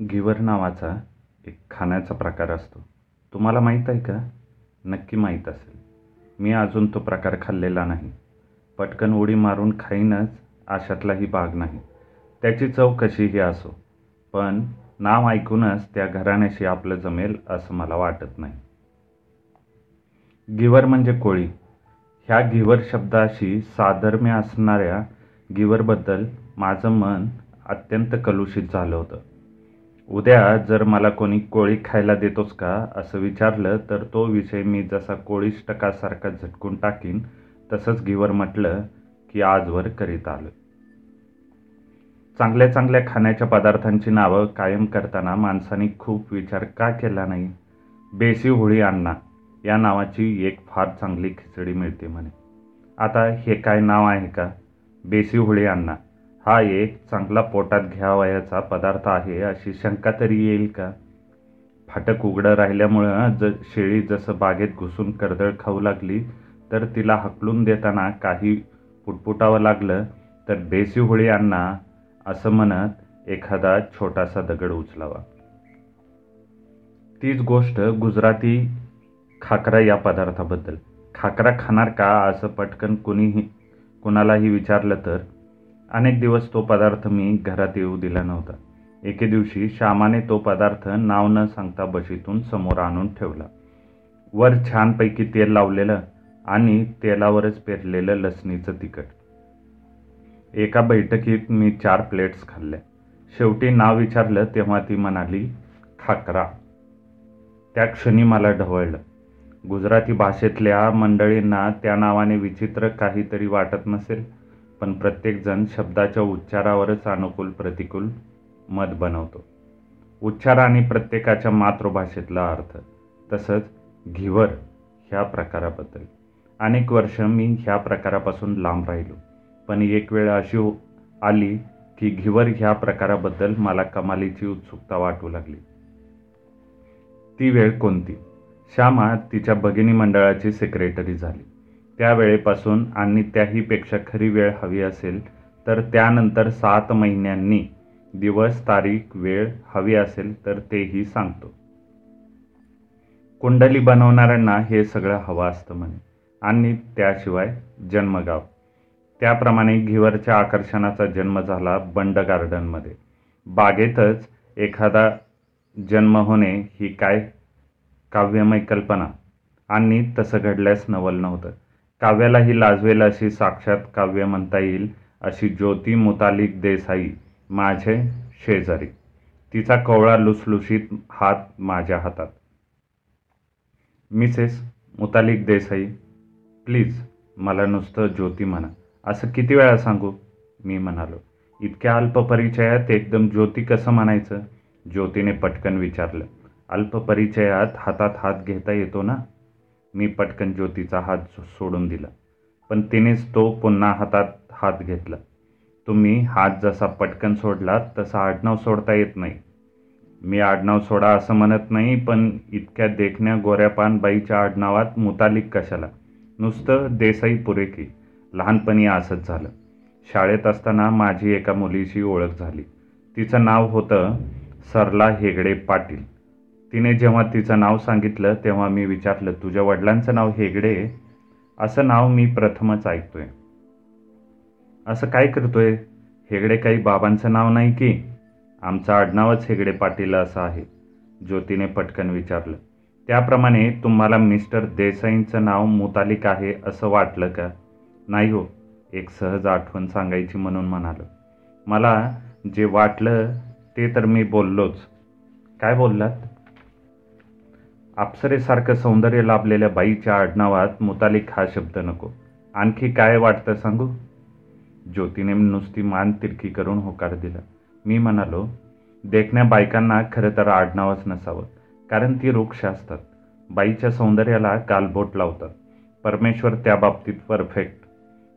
घिवर नावाचा एक खाण्याचा प्रकार असतो. तुम्हाला माहीत आहे का? नक्की माहीत असेल. मी अजून तो प्रकार खाल्लेला नाही. पटकन उडी मारून खाईनच अशातलाही भाग नाही. त्याची चव कशीही असो पण नाव ऐकूनच त्या घराण्याशी आपलं जमेल असं मला वाटत नाही. गिवर म्हणजे कोळी. ह्या गिवर शब्दाशी साधर्म्य असणाऱ्या गिवरबद्दल माझं मन अत्यंत कलुषित झालं होतं. उद्या जर मला कोणी कोळी खायला देतोस का असं विचारलं तर तो विषय मी जसा कोळीष्टकासारखा झटकून टाकीन तसंच गिवर म्हटलं की आजवर करीत आलं चांगल्या चांगल्या खाण्याच्या पदार्थांची नावं कायम करताना माणसाने खूप विचार का केला नाही? बेसी होळी अण्णा या नावाची एक फार चांगली खिचडी मिळते म्हणे. आता हे काय नाव आहे का? बेसी होळी अण्णा. हा एक चांगला पोटात घ्यावयाचा पदार्थ आहे अशी शंका तरी येईल का? फाटक उघडं राहिल्यामुळं ज शेळी जसं बागेत घुसून कर्दळ खाऊ लागली तर तिला हकलून देताना काही पुटपुटावं लागलं तर बेसी होळी अण्णा असं म्हणत एखादा छोटासा दगड उचलावा. तीच गोष्ट गुजराती खाकरा या पदार्थाबद्दल. खाकरा खाणार का असं पटकन कुणीही कुणालाही विचारलं तर? अनेक दिवस तो पदार्थ मी घरात येऊ दिला नव्हता. एके दिवशी श्यामाने तो पदार्थ नाव न सांगता बशीतून समोर आणून ठेवला. वर छानपैकी तेल लावलेलं आणि तेलावरच पेरलेलं लसणीचं तिखट. एका बैठकीत मी चार प्लेट्स खाल्ल्या. शेवटी नाव विचारलं तेव्हा ती म्हणाली खाकरा. त्या क्षणी मला ढवळलं. गुजराती भाषेतल्या मंडळींना त्या नावाने विचित्र काहीतरी वाटत नसेल? पण प्रत्येकजण शब्दाच्या उच्चारावरच अनुकूल प्रतिकूल मत बनवतो. उच्चार आणि प्रत्येकाच्या मातृभाषेतला अर्थ तसंच घिवर ह्या प्रकाराबद्दल. अनेक वर्ष मी ह्या प्रकारापासून लांब राहिलो पण एक वेळ अशी हो- आली की घिवर ह्या प्रकाराबद्दल मला कमालीची उत्सुकता वाटू लागली. ती वेळ कोणती? श्यामा तिच्या भगिनी मंडळाची सेक्रेटरी झाली. त्यावेळेपासून आणि त्याहीपेक्षा खरी वेळ हवी असेल तर त्यानंतर सात महिन्यांनी दिवस तारीख वेळ हवी असेल तर तेही सांगतो. कुंडली बनवणाऱ्यांना हे सगळं हवं असतं म्हणे. आणि त्याशिवाय जन्मगाव. त्याप्रमाणे घिवरच्या आकर्षणाचा जन्म झाला बंड गार्डनमध्ये. बागेतच एखादा जन्म होणे ही काय काव्यमय कल्पना? आणि तसं घडल्यास नवल नव्हतं. काव्यालाही लाजवेल अशी साक्षात काव्य म्हणता येईल अशी ज्योती मुतालिक देसाई माझे शेजारी. तिचा कवळा लुसलुशीत हात माझ्या हातात. मिसेस मुतालिक देसाई प्लीज मला नुसतं ज्योती म्हणा. असं किती वेळा सांगू? मी म्हणालो. इतक्या अल्प परिचयात एकदम ज्योती कसं म्हणायचं? ज्योतीने पटकन विचारलं. अल्प परिचयात हातात हात घेता येतो ना? मी पटकन ज्योतीचा हात सोडून दिला. पण तिनेच तो पुन्हा हातात हात घेतला. तुम्ही हात जसा पटकन सोडला तसा आडनाव सोडता येत नाही. मी आडनाव सोडा असं म्हणत नाही पण इतक्या देखण्या गोऱ्यापान बाईच्या आडनावात मुतालिक कशाला? नुसतं देसाई पुरेकी. लहानपणी असंच झालं. शाळेत असताना माझी एका मुलीशी ओळख झाली. तिचं नाव होतं सरला हेगडे पाटील. तिने जेव्हा तिचं नाव सांगितलं तेव्हा मी विचारलं तुझ्या वडिलांचं नाव हेगडे? असं नाव मी प्रथमच ऐकतोय. असं काय करतोय? हेगडे काही बाबांचं नाव नाही की? आमचं आडनावच हेगडे पाटील असं आहे ज्योतीने पटकन विचारलं. त्याप्रमाणे तुम्हाला मिस्टर देसाईंचं नाव मुतालिक आहे असं वाटलं का? नाही हो एक सहज आठवण सांगायची म्हणून म्हणालं. मला जे वाटलं ते तर मी बोललोच. काय बोललात? अप्सरेसारखं सौंदर्य लाभलेल्या बाईच्या आडनावात मुतालिक हा शब्द नको. आणखी काय वाटतं सांगू? ज्योतीने नुसती मान तिरकी करून होकार दिला. मी म्हणालो देखण्या बायकांना खरं तर आडनावच नसावं कारण ती वृक्ष असतात. बाईच्या सौंदर्याला कालबोट लावतात. परमेश्वर त्या बाबतीत परफेक्ट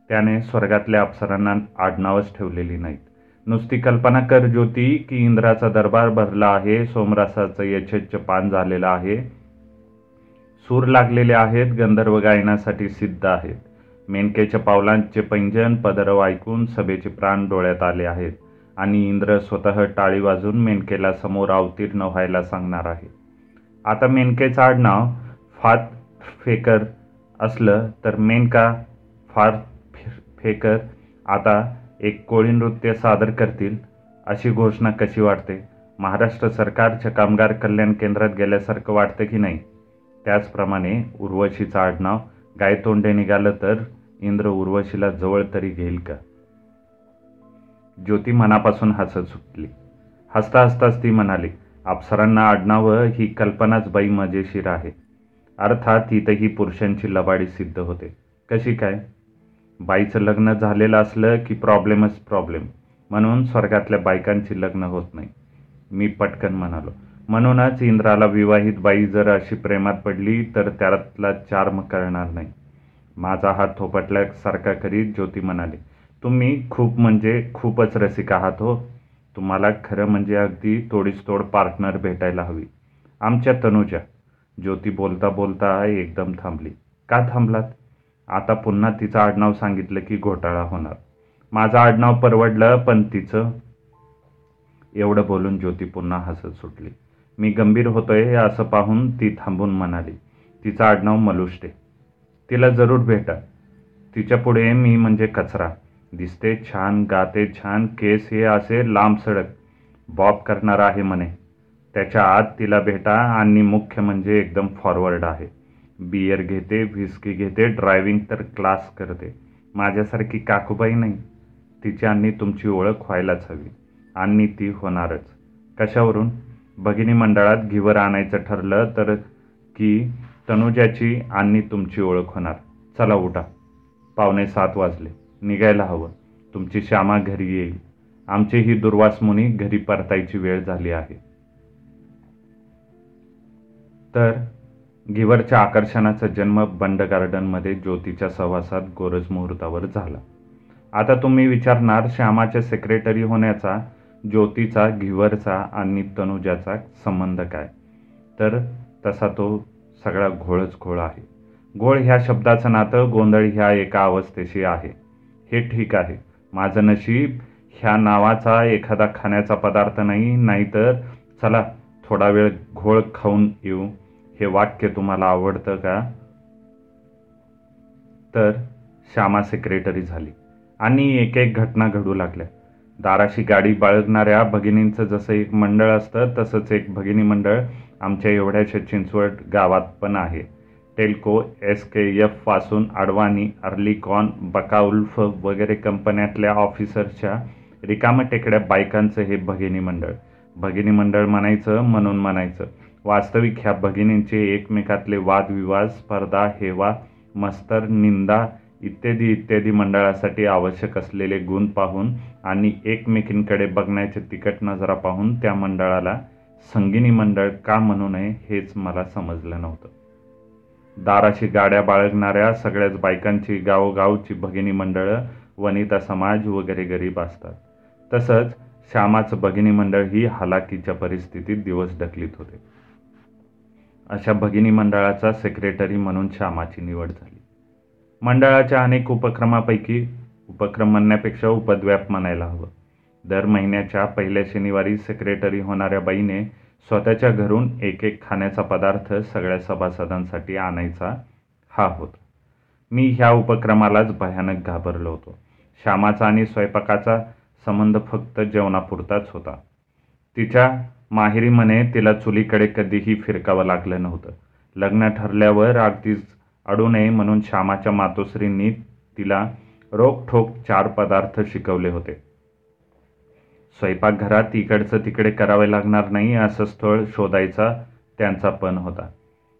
त्याने स्वर्गातल्या अप्सरांना आडनावच ठेवलेली नाहीत. नुसती कल्पना कर ज्योती की इंद्राचा दरबार भरला आहे सोमरासाचं यशेच्छ पान झालेलं आहे सूर लागलेले आहेत गंधर्व गायनासाठी सिद्ध आहेत. मेनकेच्या पावलांचे पैंजन पदरव ऐकून सभेचे प्राण डोळ्यात आले आहेत आणि इंद्र स्वतः टाळी वाजून मेनकेला समोर अवतीर्ण व्हायला सांगणार आहे. आता मेनकेचं आडनाव फात फेकर असलं तर मेनका फार फेकर आता एक कोळी नृत्य सादर करतील अशी घोषणा कशी वाटते? महाराष्ट्र सरकारच्या कामगार कल्याण केंद्रात गेल्यासारखं वाटतं की नाही? त्याचप्रमाणे उर्वशीचं आडनाव गायतोंडे निघालं तर इंद्र उर्वशीला जवळ तरी घेईल का? ज्योती मनापासून हसत सुटली. हसता हसताच ती म्हणाली अप्सरांना आडनावं ही कल्पनाच बाई मजेशीर आहे. अर्थात इथंही पुरुषांची लबाडी सिद्ध होते. कशी काय? बाईचं लग्न झालेलं असलं की प्रॉब्लेमच प्रॉब्लेम. म्हणून स्वर्गातल्या बायकांची लग्न होत नाही. मी पटकन म्हणालो म्हणूनच इंद्राला विवाहित बाई जर अशी प्रेमात पडली तर त्यातला चार्म करणार नाही. माझा हात थोपटल्यासारखा करीत ज्योती म्हणाली तुम्ही खूप म्हणजे खूपच रसिक आहात हो. तुम्हाला खरं म्हणजे अगदी तोडीस तोड पार्टनर भेटायला हवी. आमच्या तनुजा. ज्योती बोलता बोलता एकदम थांबली. का थांबलात? आता पुन्हा तिचं आडनाव सांगितलं की घोटाळा होणार. माझं आडनाव परवडलं पण तिचं? एवढं बोलून ज्योती पुन्हा हसत सुटली. मी गंभीर होतोय असं पाहून ती थांबून म्हणाली. तिचं आडनाव मलुष्टे. तिला जरूर भेटा तिच्या पुढे मी म्हणजे कचरा. दिसते छान गाते छान केस हे असे लांब सडक बॉब करणार आहे म्हणे. त्याच्या आत तिला भेटा आणि मुख्य म्हणजे एकदम फॉरवर्ड आहे. बियर घेते व्हिस्की घेते ड्रायव्हिंग तर क्लास करते. माझ्यासारखी काकूबाई नाही. तिची आणि तुमची ओळख व्हायलाच हवी. आणि ती होणारच. कशावरून? भगिनी मंडळात घिवर आणायचं ठरलं तर की तनुजाची आणि तुमची ओळख होणार. चला उठा. पावणे सात वाजले. निघायला हवं. तुमची श्यामा घरी येईल. आमची ही दुर्वास मुनी घरी परतायची वेळ झाली आहे. तर घिवरच्या आकर्षणाचा जन्म बंड गार्डनमध्ये ज्योतीच्या सहवासात गोरज मुहूर्तावर झाला. आता तुम्ही विचारणार श्यामाच्या सेक्रेटरी होण्याचा ज्योतीचा घिवरचा आणि तनुजाचा संबंध काय? तर तसा तो सगळा घोळच घोळ आहे. घोळ ह्या शब्दाचं नातं गोंधळ ह्या एका अवस्थेशी आहे. हे ठीक आहे. माझं नशीब ह्या नावाचा एखादा खाण्याचा पदार्थ नाही नाहीतर चला थोडा वेळ घोळ खाऊन येऊ. हे वाक्य तुम्हाला आवडतं का? तर श्यामा सेक्रेटरी झाली. आणि एक एक घटना घडू लागल्या. दाराशी गाडी बाळगणाऱ्या भगिनींचं जसं एक मंडळ असतं तसंच एक भगिनी मंडळ आमच्या एवढ्याशा चिंचवड गावात पण आहे. टेल्को एस के एफपासून अडवाणी अर्लिकॉन बकाउल्फ वगैरे कंपन्यातल्या ऑफिसरच्या रिकाम टेकड्या बायकांचं हे भगिनी मंडळ. भगिनी मंडळ म्हणायचं म्हणून म्हणायचं. वास्तविक ह्या भगिनींचे एकमेकातले वादविवाद स्पर्धा हेवा मस्तर निंदा इत्यादी इत्यादी मंडळासाठी आवश्यक असलेले गुण पाहून आणि एकमेकींकडे बघण्याचे तिकट नजरा पाहून त्या मंडळाला संगिनी मंडळ का म्हणू नये हेच मला समजलं नव्हतं. दाराशी गाड्या बाळगणाऱ्या सगळ्याच बायकांची गावोगावची भगिनी मंडळं वनिता समाज वगैरे गरीब असतात. तसंच श्यामाचं भगिनी मंडळ ही हालाकीच्या परिस्थितीत दिवस ढकलीत होते. अशा भगिनी मंडळाचा सेक्रेटरी म्हणून श्यामाची निवड झाली. मंडळाच्या अनेक उपक्रमापैकी उपक्रम म्हणण्यापेक्षा उपद्व्याप म्हणायला हवं. दर महिन्याच्या पहिल्या शनिवारी सेक्रेटरी होणाऱ्या बाईने स्वतःच्या घरून एक एक खाण्याचा पदार्थ सगळ्या सभासदांसाठी आणायचा हा होता. मी ह्या उपक्रमालाच भयानक घाबरलो होतो. श्यामाचा आणि स्वयंपाकाचा संबंध फक्त जेवणापुरताच होता. तिच्या माहेरी म्हणे तिला चुलीकडे कधीही फिरकावं लागलं नव्हतं. लग्न ठरल्यावर अगदीच अडू नये म्हणून श्यामाच्या मातोश्रींनी तिला रोखठोक चार पदार्थ शिकवले होते. स्वयंपाकघरात इकडचं तिकडे करावे लागणार नाही असं स्थळ शोधायचा त्यांचा पण होता.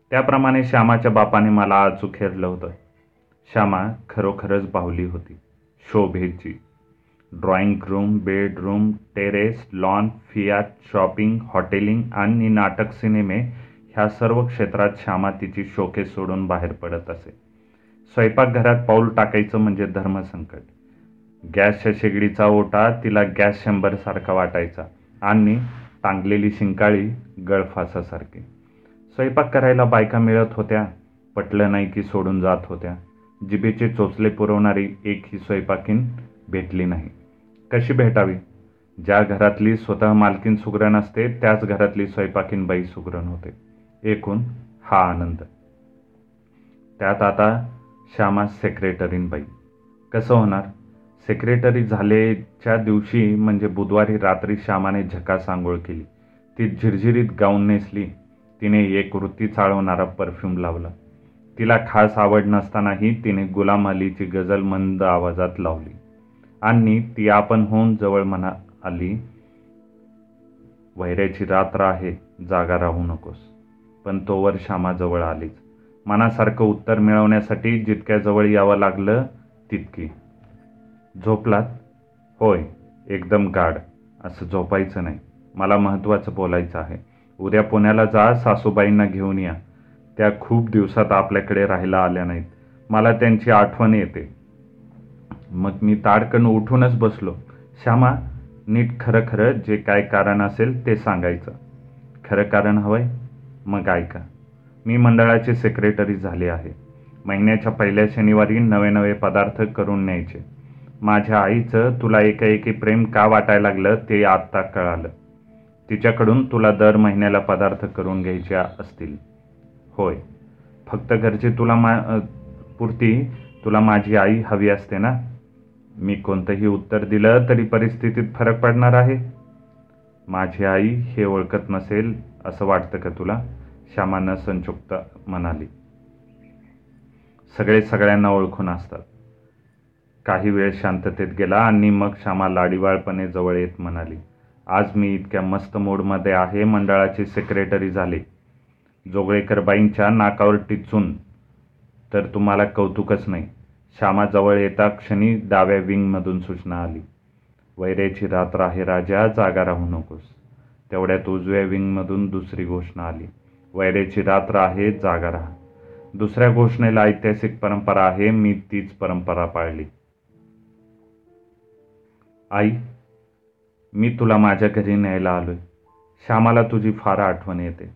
त्याप्रमाणे श्यामाच्या बापाने मला अचूक हेरलं होतं. श्यामा खरोखरच बाहुली होती. शोभेची. Drawing room bedroom terrace lawn Fiat shopping hotelling आणि नाटक सिनेमे ह्या सर्व क्षेत्रात श्यामा तिची शोके सोडून बाहेर पडत असे. स्वयंपाकघरात पाऊल टाकायचं म्हणजे धर्मसंकट. गॅसच्या शेगडीचा ओटा तिला गॅस शंभरसारखा वाटायचा आणि टांगलेली शिंकाळी गळफासासारखी. स्वयंपाक करायला बायका मिळत होत्या पटलं नाही की सोडून जात होत्या. जिभेचे चोचले पुरवणारी एक ही स्वयंपाकीन भेटली नाही. कशी भेटावी? ज्या घरातली स्वतः मालकीन सुगरण असते त्याच घरातली स्वयंपाकीन बाई सुगरण होते. एकूण हा आनंद. त्यात आता श्यामा सेक्रेटरीनबाई कसं होणार? सेक्रेटरी झालेच्या दिवशी म्हणजे बुधवारी रात्री श्यामाने झकास आंघोळ केली. ती झिरझिरीत गाऊन नेसली. तिने एक वृत्ती चाळवणारा परफ्यूम लावला. तिला खास आवड नसतानाही तिने गुलाम अलीची गझल मंद आवाजात लावली. आणि ती आपण होऊन जवळ म्हणा आली वैऱ्याची रात्र आहे जागा राहू नकोस. पण तोवर श्यामाजवळ आलीच. मनासारखं उत्तर मिळवण्यासाठी जितक्या जवळ यावं लागलं तितकी. झोपलात? होय एकदम गाढ. असं झोपायचं नाही. मला महत्त्वाचं बोलायचं आहे. उद्या पुण्याला जा सासूबाईंना घेऊन या. त्या खूप दिवसात आपल्याकडे राहायला आल्या नाहीत. मला त्यांची आठवण येते. मग मी ताडकन उठूनच बसलो. श्यामा नीट खरं खरं जे काय कारण असेल ते सांगायचं. खरं कारण हवंय? मग ऐका. मी मंडळाचे सेक्रेटरी झाले आहे. महिन्याच्या पहिल्या शनिवारी नवे नवे पदार्थ करून न्यायचे. माझ्या आईचं तुला एकाएकी प्रेम का वाटायला लागलं ते आत्ता कळालं. तिच्याकडून तुला दर महिन्याला पदार्थ करून घ्यायचे असतील. होय. फक्त घरचे तुला मा पुरती तुला माझी आई हवी असते ना? मी कोणतंही उत्तर दिलं तरी परिस्थितीत फरक पडणार आहे? माझी आई हे ओळखत नसेल असं वाटतं का तुला? श्यामानं संचुक्त म्हणाली. सगळे सगळ्यांना ओळखून असतात. काही वेळ शांततेत गेला आणि मग श्यामा लाडीवाळपणे जवळ येत म्हणाली आज मी इतक्या मस्त मूडमध्ये आहे मंडळाची सेक्रेटरी झाले. जोगळेकर बाईंच्या नाकावर टिचून. तर तुम्हाला कौतुकच नाही. श्यामा जवळ येता क्षणी डाव्या विंगमधून सूचना आली. वैरेची रात्र आहे राजा जागा राहू नकोस. तेवढ्यात उजव्या विंगमधून दुसरी घोषणा आली. वैरेची रात्र आहे जागा राहा. दुसऱ्या घोषणेला ऐतिहासिक परंपरा आहे मी तीच परंपरा पाळली. आई मी तुला माझ्या घरी न्यायला आलोय. श्यामाला तुझी फार आठवण येते.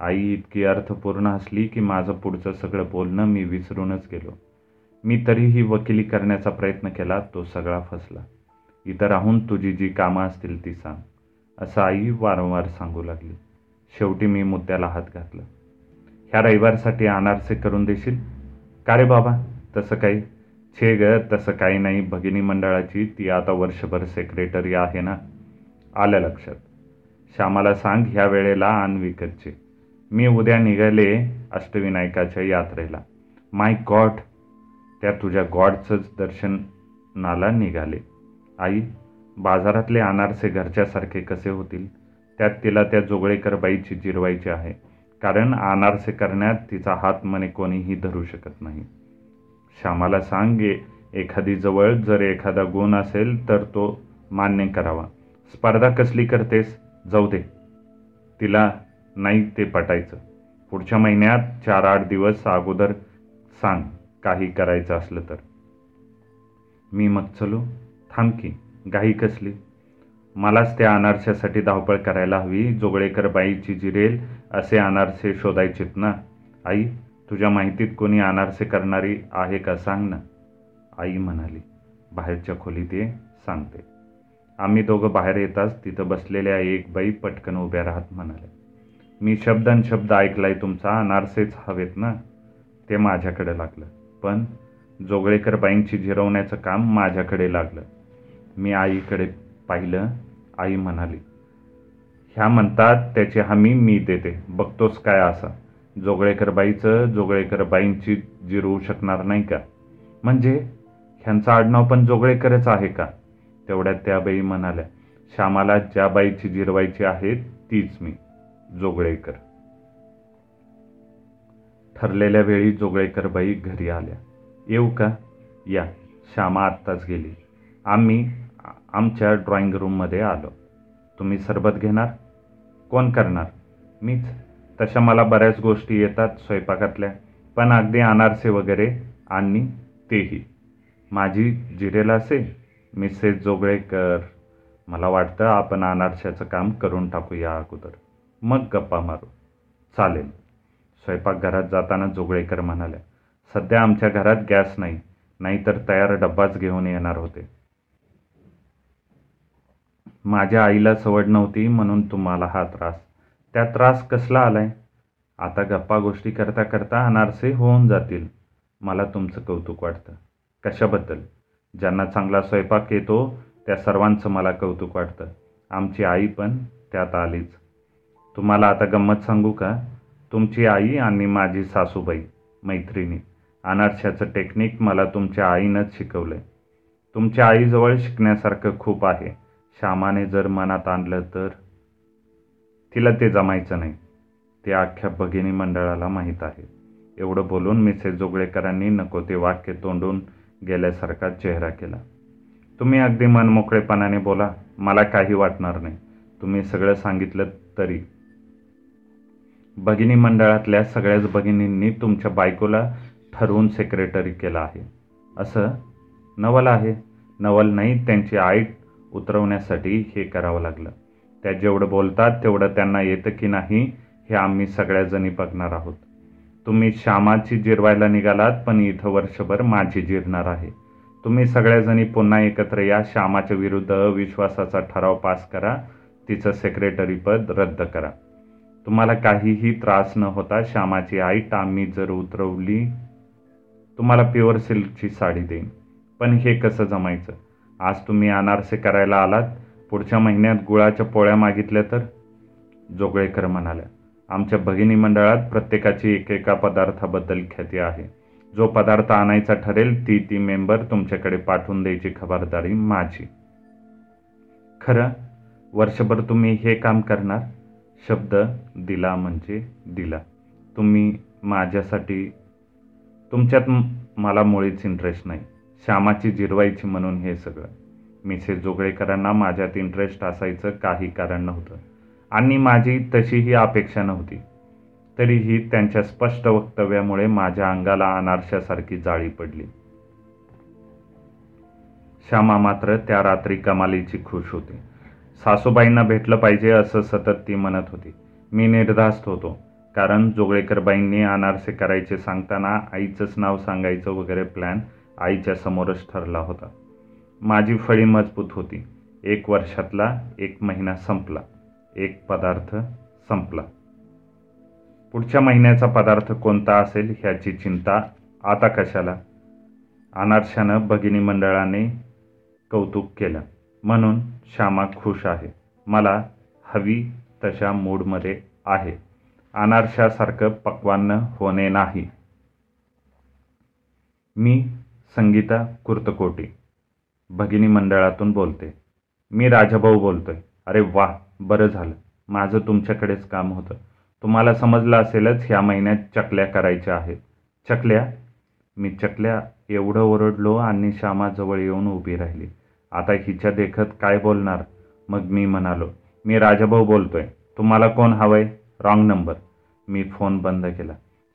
आई इतकी अर्थपूर्ण असली की माझं पुढचं सगळं बोलणं मी विसरूनच गेलो. मी तरीही वकिली करण्याचा प्रयत्न केला तो सगळा फसला. इथं राहून तुझी जी कामं असतील ती सांग असं आई वारंवार सांगू लागली. शेवटी मी मुद्द्याला हात घातला. ह्या रविवारसाठी अनारसे करून देशील? का रे बाबा? तसं काही. छे ग तसं काही नाही. भगिनी मंडळाची ती आता वर्षभर सेक्रेटरी आहे ना? आलं लक्षात. श्यामाला सांग ह्या वेळेला आण विकतचे मी उद्या निघाले अष्टविनायकाच्या यात्रेला. माय गॉड त्या तुझ्या गॉडचंच दर्शनाला निघाले. आई बाजारातले अनारसे घरच्यासारखे कसे होतील? त्यात तिला त्या जोगळेकर बाईची जिरवायची आहे. कारण अनारसे करण्यात तिचा हात मने कोणीही धरू शकत नाही. श्यामाला सांग एखादी जवळ जर एखादा गुण असेल तर तो मान्य करावा. स्पर्धा कसली करतेस? जाऊ दे. तिला नाही ते पटायचं. पुढच्या महिन्यात चार आठ दिवस अगोदर सांग काही करायचं असलं तर. मी मग चलो? थांब की गाई कसली? मलाच त्या अनारशासाठी धावपळ करायला हवी. जोगळेकर बाईची जिरेल असे अनारसे शोधायचेत ना. आई तुझ्या माहितीत कोणी अनारसे करणारी आहे का सांग ना. आई म्हणाली बाहेरच्या खोलीत ये सांगते. आम्ही दोघं बाहेर येताच तिथं बसलेल्या एक बाई पटकन उभ्या राहत म्हणाल्या मी शब्दान शब्द ऐकलाय तुमचा अनारसेच हवेत ना. ते माझ्याकडे लागलं. पण जोगळेकर बाईंची झिरवण्याचं काम माझ्याकडे लागलं. मी आईकडे पाहिलं आई म्हणाली ह्या म्हणतात त्याची हमी मी देते. बघतोस काय असा. जोगळेकर बाईचं जोगळेकर बाईंची जिरवू शकणार नाही का? म्हणजे ह्यांचं आडनाव पण जोगळेकरच आहे का? तेवढ्यात त्या बाई म्हणाल्या श्यामाला ज्या बाईची जिरवायची आहे तीच मी जोगळेकर. ठरलेल्या वेळी जोगळेकर बाई घरी आल्या. येऊ का? या श्यामा आत्ताच गेली. आम्ही आमच्या ड्रॉइंग रूममध्ये आलो. तुम्ही सरबत घेणार? कोण करणार? मीच. तशा मला बऱ्याच गोष्टी येतात स्वयंपाकातल्या पण अगदी अनारसे वगैरे आणि तेही. माझी जिरेला असे? मिसेस जोगळेकर मला वाटतं आपण अनारशाचं काम करून टाकूया अगोदर. मग गप्पा मारू. चालेल. स्वयंपाकघरात जाताना जोगळेकर म्हणाल्या सध्या आमच्या घरात गॅस नाही नाहीतर तयार डब्बाच घेऊन येणार होते. माझ्या आईला सवड नव्हती म्हणून तुम्हाला हा त्रास. त्या त्रास कसला आलाय? आता गप्पा गोष्टी करता करता अनारसे होऊन जातील. मला तुमचं कौतुक वाटतं. कशाबद्दल? ज्यांना चांगला स्वयंपाक येतो त्या सर्वांचं मला कौतुक वाटतं. आमची आई पण त्यात आलीच. तुम्हाला आता गंमत सांगू का? तुमची आई आणि माझी सासूबाई मैत्रिणी अनारशाचं टेक्निक मला तुमच्या आईनंच शिकवलं आहे तुमच्या आईजवळ शिकण्यासारखं खूप आहे. श्यामाने जर मनात आणलं तर? तिला ते जमायचं नाही. ते अख्ख्या भगिनी मंडळाला माहीत आहे. एवढं बोलून मिसेस जोगळेकरांनी नको ते वाक्य तोंडून गेल्यासारखा चेहरा केला. तुम्ही अगदी मनमोकळेपणाने बोला. मला काही वाटणार नाही. तुम्ही सगळं सांगितलं तरी. भगिनी मंडळातल्या सगळ्याच भगिनींनी तुमच्या बायकोला ठरवून सेक्रेटरी केलं आहे. असं? नवल आहे. नवल नाही त्यांची आईट उतरवण्यासाठी हे करावं लागलं. त्या जेवढं बोलतात तेवढं त्यांना येतं की नाही हे आम्ही सगळ्याजणी बघणार आहोत. तुम्ही श्यामाची जिरवायला निघालात पण इथं वर्षभर माझी जिरणार आहे. तुम्ही सगळ्याजणी पुन्हा एकत्र या श्यामाच्या विरुद्ध अविश्वासाचा ठराव पास करा तिचं सेक्रेटरी पद रद्द करा. तुम्हाला काहीही त्रास न होता श्यामाची आई आम्ही जर उतरवली तुम्हाला प्युअर सिल्कची साडी देईन. पण हे कसं जमायचं? आज तुम्ही अनारसे करायला आलात. पुढच्या महिन्यात गुळाच्या पोळ्या मागितल्या तर? जोगळेकर म्हणाल्या आमच्या भगिनी मंडळात प्रत्येकाची एकेका पदार्थाबद्दल ख्याती आहे. जो पदार्थ आणायचा ठरेल ती ती मेंबर तुमच्याकडे पाठवून द्यायची खबरदारी माझी. खरं? वर्षभर तुम्ही हे काम करणार? शब्द दिला म्हणजे दिला. तुम्ही माझ्यासाठी तुमच्यात मला मुळीच इंटरेस्ट नाही. श्यामाची जिरवायची म्हणून हे सगळं. मिसेस जोगळेकरांना माझ्यात इंटरेस्ट असायचं काही कारण नव्हतं. आणि माझी तशीही अपेक्षा नव्हती. तरीही त्यांच्या स्पष्ट वक्तव्यामुळे माझ्या अंगाला अनारशासारखी जाळी पडली. श्यामा मात्र त्या रात्री कमालीची खुश होती. सासूबाईंना भेटलं पाहिजे असं सतत ती म्हणत होती. मी निर्धास्त होतो कारण जोगळेकरबाईंनी अनारसे करायचे सांगताना आईचंच नाव सांगायचं वगैरे प्लॅन आईच्या समोरच ठरला होता. माझी फळी मजबूत होती. एक वर्षातला एक महिना संपला. एक पदार्थ संपला. पुढच्या महिन्याचा पदार्थ कोणता असेल ह्याची चिंता आता कशाला? अनारशानं भगिनी मंडळाने कौतुक केलं. म्हणून श्यामा खुश आहे. मला हवी तशा मूडमध्ये आहे. अनारशासारखं पक्वान्न होणे नाही. मी संगीता कुर्तकोटी. भगिनी मंडळातून बोलते. मी राजाभाऊ बोलतोय. अरे वा बरं झालं. माझं तुमच्याकडेच काम होतं. तुम्हाला समजलं असेलच ह्या महिन्यात चकल्या करायच्या आहेत. चकल्या? मी चकल्या एवढं ओरडलो आणि श्यामाजवळ येऊन उभी राहिली. आता हिच्या देखत काय बोलणार? मग मी म्हणालो मी राजाभाऊ बोलतोय. तुम्हाला कोण हवंय? रॉंग नंबर मी फोन बंद केला.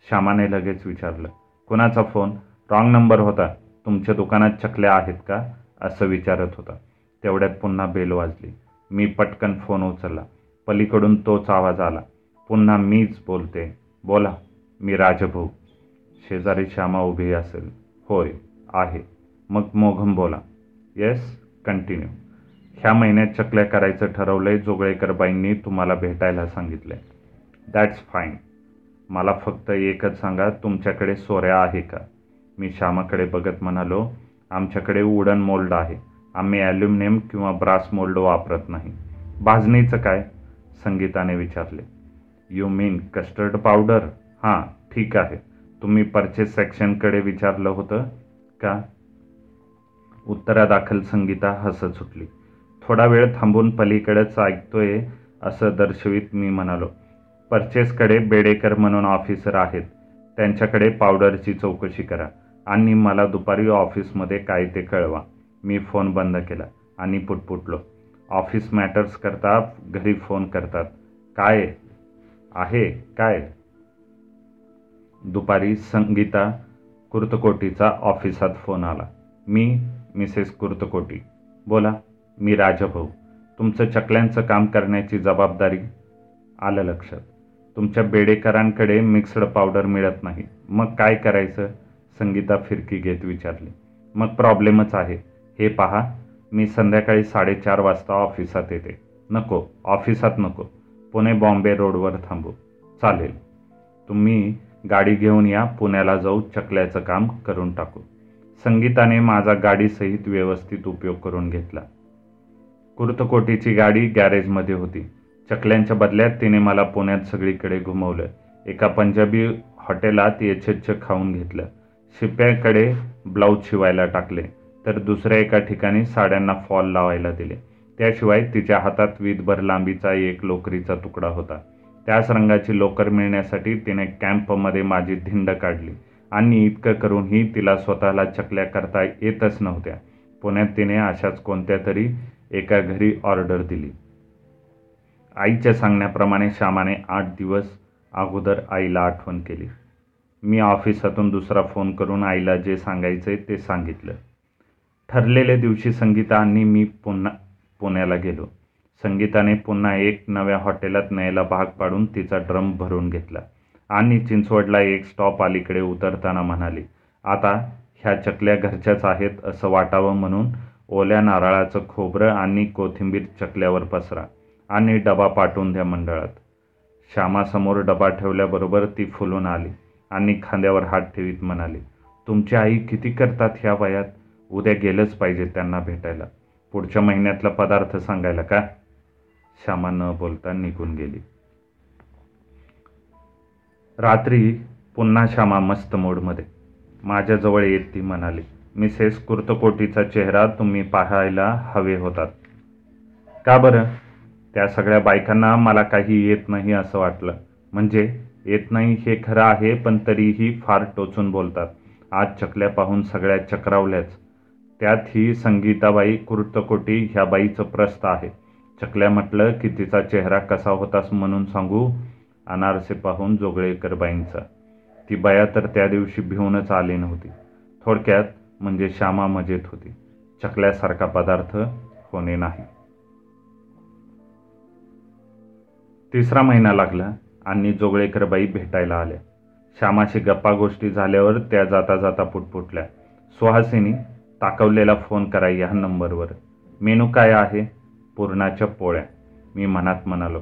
श्यामाने लगेच विचारलं कुणाचा फोन? रॉंग नंबर होता. तुमच्या दुकानात चकल्या आहेत का? असं विचारत होता. तेवढ्यात पुन्हा बेल वाजली. मी पटकन फोन उचलला. पलीकडून तोच आवाज आला. पुन्हा मीच बोलते. बोला मी राजभाऊ. शेजारी श्यामा उभी असेल. होय आहे. मग मोघम बोला. Yes continue. ह्या महिन्यात चकल्या करायचं ठरवलंय जोगळेकरबाईंनी तुम्हाला भेटायला सांगितलंय. दॅट्स फाईन मला फक्त एकच सांगा तुमच्याकडे सोऱ्या आहे का? मी श्यामाकडे बघत म्हणालो आमच्याकडे वुडन मोल्ड आहे. आम्ही ॲल्युमिनियम किंवा ब्रास मोल्ड वापरत नाही. भाजणीचं काय? संगीताने विचारले. यू मीन कस्टर्ड पावडर हां ठीक आहे. तुम्ही परचेस सेक्शनकडे विचारलं होतं का? उत्तरादाखल संगीता हसत सुटली. थोडा वेळ थांबून पलीकडेच ऐकतोय असं दर्शवित मी म्हणालो. परचेसकडे बेडेकर म्हणून ऑफिसर आहेत. त्यांच्याकडे पावडरची चौकशी करा. आणि मला दुपारी ऑफिसमध्ये काय ते कळवा. मी फोन बंद केला आणि पुटपुटलो. ऑफिस मॅटर्स करता घरी फोन करतात. काय आहे? काय? दुपारी संगीता कुर्तकोटीचा ऑफिसात फोन आला. मी मिसेस कुर्तकोटी. बोला मी राजभाऊ. तुमचं चकल्यांचं काम करण्याची जबाबदारी आलं लक्षात. तुमच्या बेडेकरांकडे मिक्स्ड पावडर मिळत नाही. मग काय करायचं? संगीता फिरकी घेत विचारली. मग प्रॉब्लेमच आहे. हे पहा मी संध्याकाळी साडेचार वाजता ऑफिसात येते. नको ऑफिसात नको. पुणे बॉम्बे रोडवर थांबू. चालेल. तुम्ही गाडी घेऊन या पुण्याला जाऊ चकल्याचं काम करून टाकू. संगीताने माझा गाडीसहित व्यवस्थित उपयोग करून घेतला. कुर्तकोटीची गाडी गॅरेजमध्ये होती. चकल्यांच्या बदल्यात तिने मला पुण्यात सगळीकडे घुमवलं. एका पंजाबी हॉटेलात येच्छेच्छ खाऊन घेतलं. शिप्याकडे ब्लाऊज शिवायला टाकले तर दुसऱ्या एका ठिकाणी साड्यांना फॉल लावायला दिले. त्याशिवाय तिच्या हातात वीजभर लांबीचा एक लोकरीचा तुकडा होता. त्याच रंगाची लोकर मिळण्यासाठी तिने कॅम्पमध्ये माझी धिंड काढली आणि इतकं करूनही तिला स्वतःला चकल्या करता येतच नव्हत्या. पुण्यात तिने अशाच कोणत्या तरी एका घरी ऑर्डर दिली. आईच्या सांगण्याप्रमाणे श्यामाने आठ दिवस अगोदर आईला आठवण केली. मी ऑफिसातून दुसरा फोन करून आईला जे सांगायचे ते सांगितलं. ठरलेल्या दिवशी संगीता आणि मी पुन्हा पुण्याला गेलो. संगीताने पुन्हा एक नव्या हॉटेलात न्यायला भाग पाडून तिचा ड्रम भरून घेतला आणि चिंचवडला एक स्टॉप अलीकडे उतरताना म्हणाली आता ह्या चकल्या घरच्याच आहेत असं वाटावं म्हणून ओल्या नारळाचं खोबरं आणि कोथिंबीर चकल्यावर पसरा आणि डबा पाठवून द्या मंडळात. श्यामासमोर डबा ठेवल्याबरोबर ती फुलून आली. आणि खांद्यावर हात ठेवीत म्हणाली तुमची आई किती करतात ह्या वयात? उद्या गेलंच पाहिजे त्यांना भेटायला. पुढच्या महिन्यातला पदार्थ सांगायला का? श्यामा न बोलता निघून गेली. रात्री पुन्हा श्यामा मस्त मोडमध्ये माझ्याजवळ येत ती म्हणाली मिसेस कुर्तकोटीचा चेहरा तुम्ही पाहायला हवे होतात. का बरं? त्या सगळ्या बायकांना मला काही येत नाही असं वाटलं. म्हणजे येत नाही हे खरं आहे पण तरीही फार टोचून बोलतात. आज चकल्या पाहून सगळ्या चक्रावल्याच. त्यात ही संगीताबाई कुर्तकोटी ह्या बाईचं प्रस्त आहे. चकल्या म्हटलं की तिचा चेहरा कसा होतास म्हणून सांगू? अनारसे पाहून जोगळेकर बाईंचा. ती बाया तर त्या दिवशी भिवूनच आली नव्हती. थोडक्यात म्हणजे श्यामा मजेत होती. चकल्यासारखा पदार्थ होणे नाही. तिसरा महिना लागला. आणि जोगळेकर बाई भेटायला आल्या. श्यामाशी गप्पा गोष्टी झाल्यावर त्या जाता जाता पुटपुटल्या. सुहासिनी ताकवलेला फोन करा या नंबरवर. मेनू काय आहे? पूर्णाच्या पोळ्या. मी मनात म्हणालो.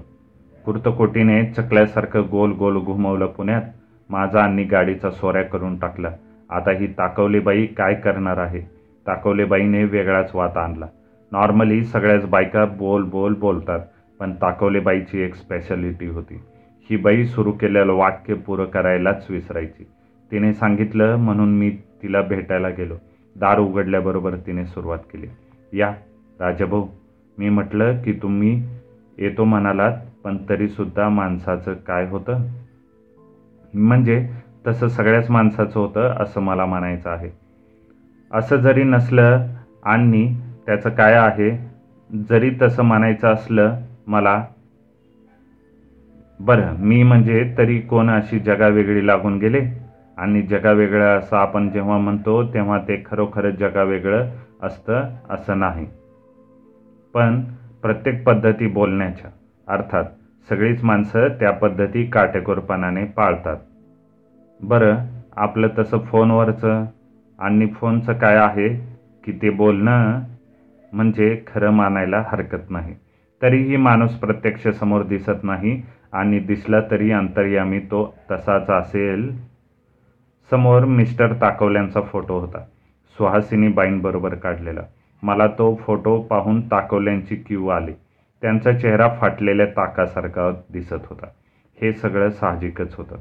कुर्तकोटीने चकल्यासारखं गोल गोल घुमवलं पुण्यात. माझा आणि गाडीचा सोऱ्या करून टाकला. आता ही ताकवलेबाई काय करणार आहे? ताकवलेबाईने वेगळाच वात आणला. नॉर्मली सगळ्याच बायका बोल बोल बोलतात पण ताकवलेबाईची एक स्पेशालिटी होती. ही बाई सुरू केलेलं वाक्य पुरं करायलाच विसरायची. तिने सांगितलं म्हणून मी तिला भेटायला गेलो. दार उघडल्याबरोबर तिने सुरुवात केली. या राजाभाऊ. मी म्हटलं की तुम्ही येतो म्हणालात पण तरीसुद्धा माणसाचं काय होतं? म्हणजे तसं सगळ्याच माणसाचं होतं असं मला म्हणायचं आहे. असं जरी नसलं आणि त्याचं काय आहे? जरी तसं म्हणायचं असलं मला बरं मी म्हणजे तरी कोण अशी जगावेगळी लागून गेले? आणि जगावेगळं असं आपण जेव्हा म्हणतो तेव्हा ते खरोखरच जगावेगळं असतं असं नाही. पण प्रत्येक पद्धती बोलण्याच्या अर्थात सगळीच माणसं त्या पद्धती काटेकोरपणाने पाळतात. बरं आपलं तसं फोनवरचं आणि फोनचं काय आहे की ते बोलणं म्हणजे खरं मानायला हरकत नाही. तरीही माणूस प्रत्यक्ष समोर दिसत नाही आणि दिसला तरी अंतर्यामी तो तसाच असेल. समोर मिस्टर ताकवल्यांचा फोटो होता. सुहासिनी बाईंबरोबर काढलेला. मला तो फोटो पाहून ताकवल्यांची क्यू आली. त्यांचा चेहरा फाटलेल्या ताकासारखा दिसत होता. हे सगळं साहजिकच होतं.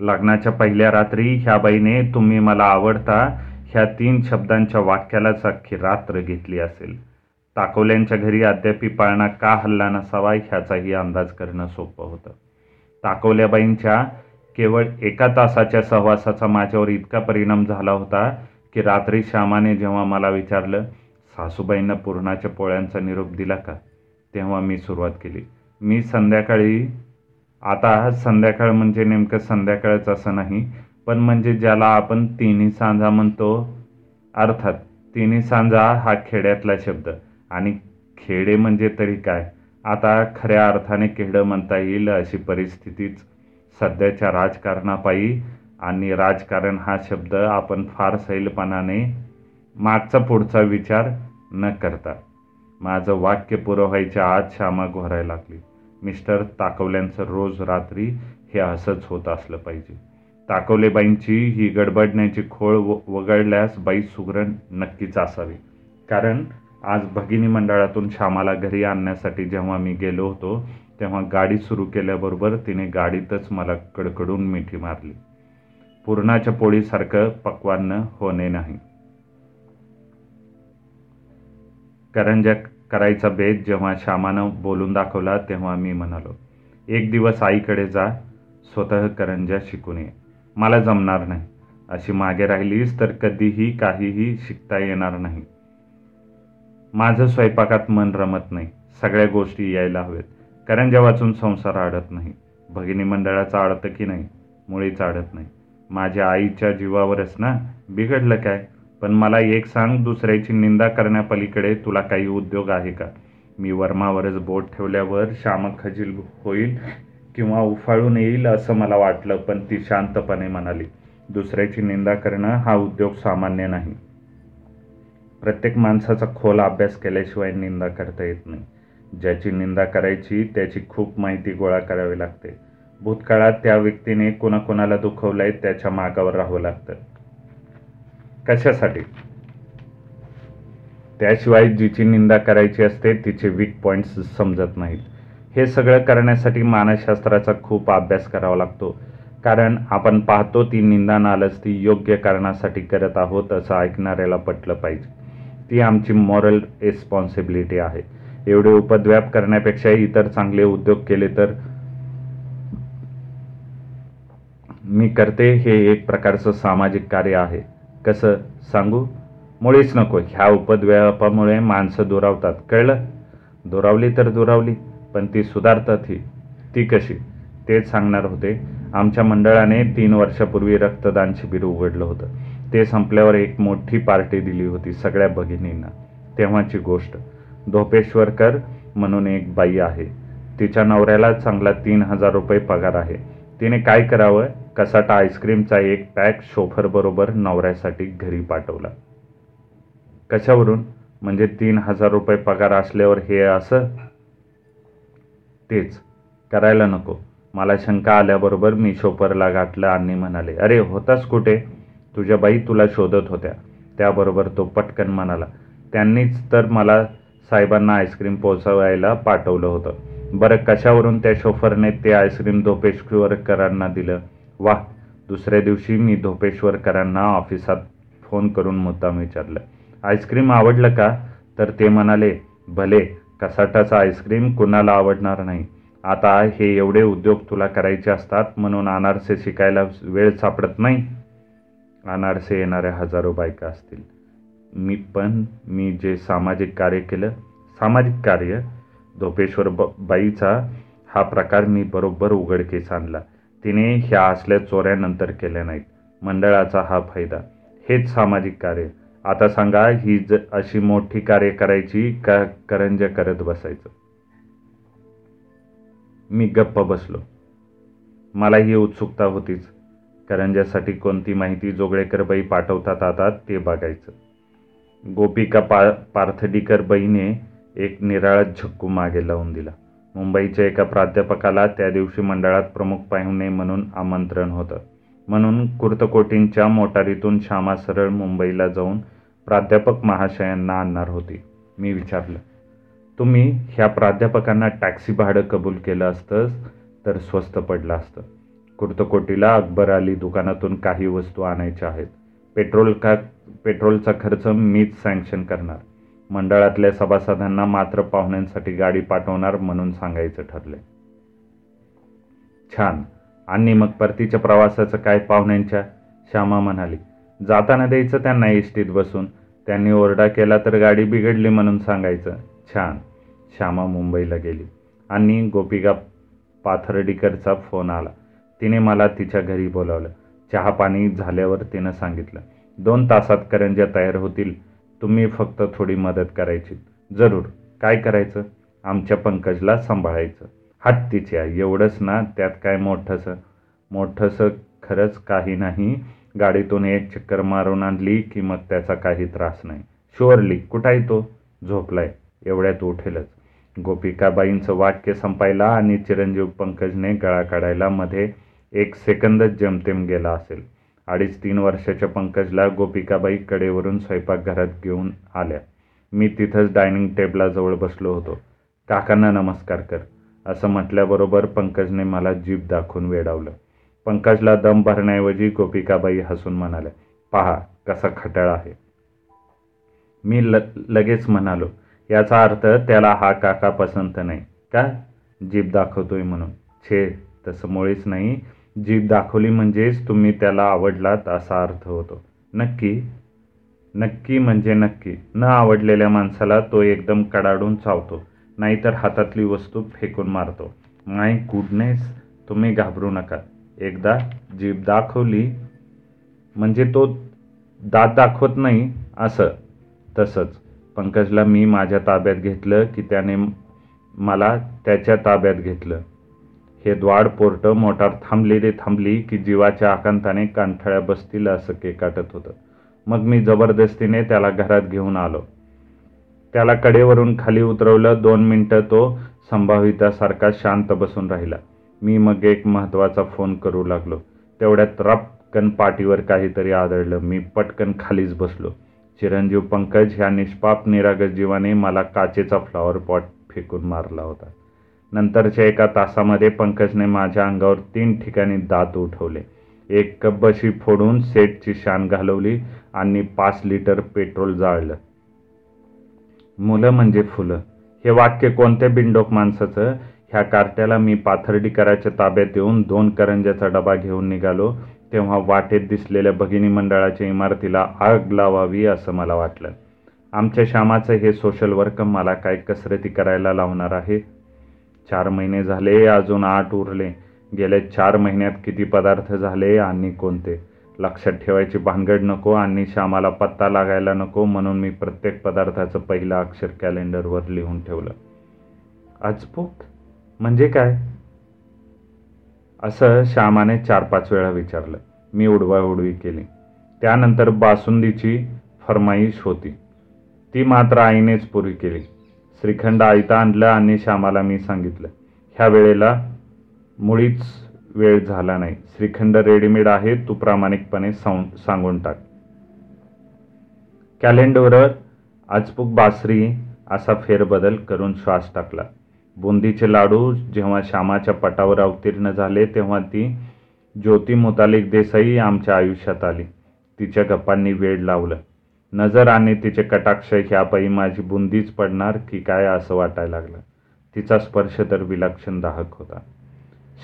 लग्नाच्या पहिल्या रात्री ह्या बाईने तुम्ही मला आवडता ह्या तीन शब्दांच्या वाक्यालाच अख्खी रात्र घेतली असेल. ताकवल्यांच्या घरी अद्यापी पाळणा का हल्ला नसावा ह्याचाही अंदाज करणं सोपं होतं. ताकवल्याबाईंच्या केवळ एका तासाच्या सहवासाचा माझ्यावर इतका परिणाम झाला होता की रात्री श्यामाने जेव्हा मला विचारलं सासूबाईंना पूर्णाच्या पोळ्यांचा निरोप दिला का? तेव्हा मी सुरुवात केली. मी संध्याकाळी आता संध्याकाळ म्हणजे नेमकं संध्याकाळच असं नाही पण म्हणजे ज्याला आपण तिन्ही सांजा म्हणतो अर्थात तिन्ही सांजा हा खेड्यातला शब्द. आणि खेडे म्हणजे तरी काय? आता खऱ्या अर्थाने खेडं म्हणता येईल अशी परिस्थितीच सध्याच्या राजकारणापायी आणि राजकारण हा शब्द आपण फार सैलपणाने मागचा पुढचा विचार न करता. माझं वाक्य पुरं व्हायच्या आज श्यामा घोरायला लागली. मिस्टर ताकवल्यांचं रोज रात्री हे असंच होत असलं पाहिजे. ताकवलेबाईंची ही गडबडण्याची खोळ व वगळल्यास बाई सुगरण नक्कीच असावी. कारण आज भगिनी मंडळातून श्यामाला घरी आणण्यासाठी जेव्हा मी गेलो होतो तेव्हा गाडी सुरू केल्याबरोबर तिने गाडीतच मला कडकडून मिठी मारली. पुरणाच्या पोळीसारखं पक्वान्न होणे नाही. करंजा करायचा बेत जेव्हा श्यामानं बोलून दाखवला तेव्हा मी म्हणालो एक दिवस आईकडे जा स्वतः करंजा शिकून ये. मला जमणार नाही. अशी मागे राहिलीस तर कधीही काहीही शिकता येणार नाही. माझं स्वयंपाकात मन रमत नाही. सगळ्या गोष्टी यायला हव्यात कारण वाचून संसार आडत नाही भगिनी मंडळाचं आडतं की नाही मुळीच आडत नाही. माझ्या आईच्या जीवावरच ना बिघडलं काय? पण मला एक सांग दुसऱ्याची निंदा करण्यापलीकडे तुला काही उद्योग आहे का? मी वर्मावरच बोट ठेवल्यावर श्यामक खजील होईल किंवा उफाळून येईल असं मला वाटलं पण ती शांतपणे म्हणाली दुसऱ्याची निंदा करणं हा उद्योग सामान्य नाही. प्रत्येक माणसाचा खोल अभ्यास केल्याशिवाय निंदा करता येत नाही. ज्याची निंदा करायची त्याची खूप माहिती गोळा करावी लागते. भूतकाळात त्या व्यक्तीने कोणाकोणाला दुखवलंय त्याच्या मागावर राहावं लागतं. कशासाठी? त्याशिवाय जिची निंदा करायची असते तिचे वीक पॉईंट्स समजत नाहीत. हे सगळं करण्यासाठी मानसशास्त्राचा खूप अभ्यास करावा लागतो. कारण आपण पाहतो ती निंदा नालच ती योग्य कारणासाठी करत आहोत असं ऐकणाऱ्याला पटलं पाहिजे. ती आमची मॉरल रिस्पॉन्सिबिलिटी आहे. एवढे उपद्व्याप करण्यापेक्षा इतर चांगले उद्योग केले तर मी करते हे एक प्रकारचं सामाजिक कार्य आहे. कसं? सांगू? मुळीच नको. ह्या उपद्व्यापामुळे माणसं दुरावतात. कळलं? दुरावली तर दुरावली पण ती सुधारतात ही. ती कशी? तेच सांगणार होते. आमच्या मंडळाने तीन वर्षापूर्वी रक्तदान शिबिर उघडलं होतं. ते संपल्यावर एक मोठी पार्टी दिली होती सगळ्या भगिनींना. तेव्हाची गोष्ट धोपेश्वरकर म्हणून एक बाई आहे. तिच्या नवऱ्याला चांगला तीन हजार रुपये पगार आहे. तिने काय करावं? कसाटा आईस्क्रीमचा एक पॅक शोफरबरोबर नवऱ्यासाठी घरी पाठवला. कशावरून? म्हणजे तीन हजार रुपये पगार असल्यावर हे असं? तेच. करायला नको. मला शंका आल्याबरोबर मी शोफरला गाठलं आणि म्हणाले अरे होतास कुठे? तुझ्या बाई तुला शोधत होत्या. त्याबरोबर तो पटकन म्हणाला त्यांनीच तर मला साहेबांना आईस्क्रीम पोचवायला पाठवलं होतं. बरं कशावरून त्या शोफरने ते आईस्क्रीम धोपेश्वरकरांना दिलं? वा दुसऱ्या दिवशी मी धोपेश्वरकरांना ऑफिसात फोन करून मुद्दाम विचारलं. आईस्क्रीम आवडलं का? तर ते म्हणाले भले कसाटाचा आईस्क्रीम कुणाला आवडणार नाही. आता हे एवढे उद्योग तुला करायचे असतात म्हणून अनारसे शिकायला वेळ सापडत नाही. अनारसे येणाऱ्या हजारो बायका असतील. मी पण मी जे सामाजिक कार्य केलं सामाजिक कार्य धोपेश्वर ब बाईचा हा प्रकार मी बरोबर उघडकीस आणला. तिने ह्या असल्या चोऱ्यानंतर केल्या नाहीत. मंडळाचा हा फायदा. हेच सामाजिक कार्य. आता सांगा ही ज अशी मोठी कार्य करायची का करंज करत बसायचं? मी गप्प बसलो. मला ही उत्सुकता होतीच. करंज्यासाठी कोणती माहिती जोगळेकरबाई पाठवतात आता ते बघायचं. गोपिका पा पार्थडीकर बहीने एक निराळा झक्कू मागे लावून दिला. मुंबईच्या एका प्राध्यापकाला त्या दिवशी मंडळात प्रमुख पाहुणे म्हणून आमंत्रण होतं. म्हणून कुर्तकोटींच्या मोटारीतून श्यामा सरळ मुंबईला जाऊन प्राध्यापक महाशयांना आणणार होती. मी विचारलं तुम्ही ह्या प्राध्यापकांना टॅक्सी भाडं कबूल केलं असतंच तर स्वस्त पडलं असतं. कुर्तकोटीला अकबर अली दुकानातून काही वस्तू आणायच्या आहेत. पेट्रोल का पेट्रोलचा खर्च मीच सँक्शन करणार. मंडळातल्या सभासदांना मात्र पाहुण्यांसाठी गाडी पाठवणार म्हणून सांगायचं ठरले छान. आणि मग परतीच्या प्रवासाचं काय पाहुण्यांच्या? श्यामा म्हणाली जाताना द्यायचं त्यांना इष्टीत बसून. त्यांनी ओरडा केला तर गाडी बिघडली म्हणून सांगायचं. छान. श्यामा मुंबईला गेली. आणि गोपिका पाथर्डीकरचा फोन आला. तिने मला तिच्या घरी बोलावलं. चहा पाणी झाल्यावर तिनं सांगितलं दोन तासात करंज्या तयार होतील. तुम्ही फक्त थोडी मदत करायची. जरूर. काय करायचं? आमच्या पंकजला सांभाळायचं. हात तिच्या एवढंच ना? त्यात काय मोठंसं? मोठंसं खरंच काही नाही. गाडीतून एक चक्कर मारून आणली की मग त्याचा काही त्रास नाही. शुअरली कुठं आहे तो? झोपलाय. एवढ्यात उठेलच. गोपिकाबाईंचं वाक्य संपायला आणि चिरंजीव पंकजने गळा काढायला मध्ये एक सेकंदच जमतेम गेला असेल. अडीच तीन वर्षाच्या पंकजला गोपिकाबाई कडेवरून स्वयंपाकघरात घेऊन आल्या. मी तिथंच डायनिंग टेबलाजवळ बसलो होतो. काकांना नमस्कार कर. असं म्हटल्याबरोबर पंकजने मला जीभ दाखवून वेडावलं. पंकजला दम भरण्याऐवजी गोपिकाबाई हसून म्हणाल्या पहा कसा खटाळ आहे. मी ल लगेच म्हणालो याचा अर्थ त्याला हा काका पसंत नाही. का? जीभ दाखवतोय म्हणून. छे तसं मुळीच नाही. जीभ दाखवली म्हणजेच तुम्ही त्याला आवडलात असा अर्थ होतो. नक्की नक्की म्हणजे नक्की. न आवडलेल्या माणसाला तो एकदम कडाडून चावतो नाहीतर हातातली वस्तू फेकून मारतो. माय गुडनेस तुम्ही घाबरू नका. एकदा जीभ दाखवली म्हणजे तो दात दाखवत नाही असं तसंच. पंकजला मी माझ्या ताब्यात घेतलं की त्याने मला त्याच्या ताब्यात घेतलं. हे द्वाड पोर्ट मोटार थांबली रे थांबली की जीवाच्या आकांताने कांठळ्या बसतील असं केकाटत होतं. मग मी जबरदस्तीने त्याला घरात घेऊन आलो. त्याला कडेवरून खाली उतरवलं. दोन मिनटं तो संभावितासारखा शांत बसून राहिला. मी मग एक महत्त्वाचा फोन करू लागलो. तेवढ्यात रपकन पाठीवर काहीतरी आदळलं. मी पटकन खालीच बसलो. चिरंजीव पंकज ह्या निष्पाप निरागस जीवाने मला काचेचा फ्लॉवर पॉट फेकून मारला होता. नंतरच्या एका तासामध्ये पंकजने माझ्या अंगावर तीन ठिकाणी दात उठवले. एक कब्बशी फोडून सेटची शान घालवली आणि पाच लिटर पेट्रोल जाळलं. मुलं म्हणजे फुलं. हे वाक्य कोणत्या बिंडोक माणसाचं? ह्या कार्ट्याला मी पाथर्डी कराच्या ताब्यात येऊन दोन करंजाचा डबा घेऊन निघालो तेव्हा वाटेत दिसलेल्या भगिनी मंडळाच्या इमारतीला आग लावावी असं मला वाटलं. आमच्या श्यामाचं हे सोशल वर्क मला काय कसरती करायला लावणार आहे? चार महिने झाले अजून आठ उरले. गेल्या चार महिन्यात किती पदार्थ झाले आणि कोणते? लक्षात ठेवायची भानगड नको आणि श्यामाला पत्ता लागायला नको म्हणून मी प्रत्येक पदार्थाचं पहिलं अक्षर कॅलेंडरवर लिहून ठेवलं. अजपूक म्हणजे काय? असं श्यामाने चार पाच वेळा विचारलं. मी उडवाउडवी केली. त्यानंतर बासुंदीची फरमाईश होती. ती मात्र आईनेच पुरी केली. श्रीखंड आयता आणलं आणि श्यामाला मी सांगितलं. ह्या वेळेला मुळीच वेळ झाला नाही. श्रीखंड रेडीमेड आहे तू प्रामाणिकपणे सांगून टाक. कॅलेंडरवर आजपूक बासरी असा फेरबदल करून श्वास टाकला. बुंदीचे लाडू जेव्हा श्यामाच्या पटावर अवतीर्ण झाले तेव्हा ती ज्योती मुतालिक देसाई आमच्या आयुष्यात आली. तिच्या गप्पांनी वेळ लावलं. नजर आणि तिचे कटाक्ष ह्यापायी माझी बुंदीच पडणार की काय असं वाटायला लागलं. तिचा स्पर्श तर विलक्षण दाहक होता.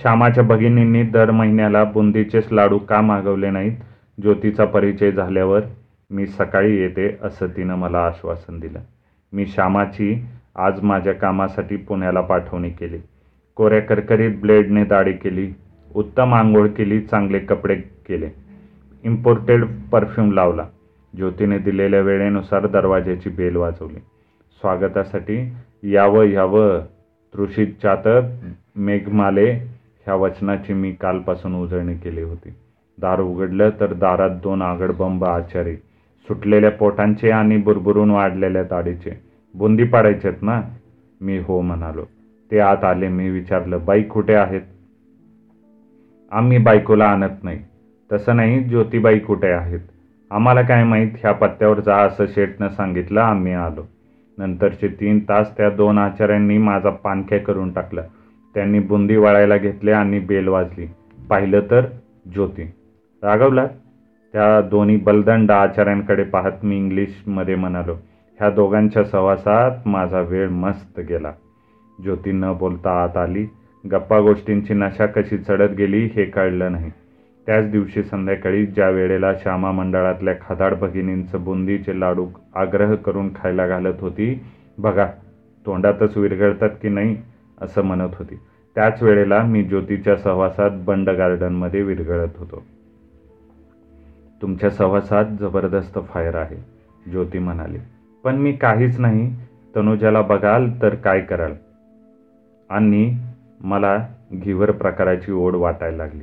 श्यामाच्या भगिनींनी दर महिन्याला बुंदीचेच लाडू का मागवले नाहीत? ज्योतीचा परिचय झाल्यावर मी सकाळी येते असं तिनं मला आश्वासन दिलं. मी श्यामाची आज माझ्या कामासाठी पुण्याला पाठवणी केली. कोऱ्या करकरीत ब्लेडने दाढी केली. उत्तम आंघोळ केली चांगले कपडे केले. इम्पोर्टेड परफ्यूम लावला. ज्योतीने दिलेल्या वेळेनुसार दरवाज्याची बेल वाजवली. स्वागतासाठी यावं यावं तृषित चातक मेघमाले ह्या वचनाची मी कालपासून उजळणी केली होती. दार उघडलं तर दारात दोन आगडबंब आचारी सुटलेल्या पोटांचे आणि बुरबुरून वाढलेल्या दाढीचे. बुंदी पाडायचेत ना? मी हो म्हणालो. ते आत आले मी विचारलं बाई कुठे आहेत? आम्ही बायकोला आणत नाही. तसं नाही ज्योतिबाई कुठे आहेत? आम्हाला काय माहीत ह्या पत्त्यावर जा असं शेटनं सांगितलं आम्ही आलो. नंतरचे तीन तास त्या दोन आचार्यांनी माझा पानख्या करून टाकला. त्यांनी बुंदी वळायला घेतले आणि बेल वाजली. पाहिलं तर ज्योती. रागवला त्या दोन्ही बलदंड आचार्यांकडे पाहत मी इंग्लिशमध्ये म्हणालो ह्या दोघांच्या सहवासात माझा वेळ मस्त गेला. ज्योती न बोलता आत आली. गप्पा गोष्टींची नशा कशी चढत गेली हे कळलं नाही. त्याच दिवशी संध्याकाळी ज्या वेळेला श्यामा मंडळातल्या खादाड भगिनींचं बुंदीचे लाडू आग्रह करून खायला घालत होती बघा तोंडातच विरघळतात की नाही? असं म्हणत होती. त्याच वेळेला मी ज्योतीच्या सहवासात बंड गार्डनमध्ये विरघळत होतो. तुमच्या सहवासात जबरदस्त फायर आहे ज्योती म्हणाली. पण मी काहीच नाही. तनुजाला बघाल तर काय कराल? आणि मला घिवर प्रकाराची ओढ वाटायला लागली.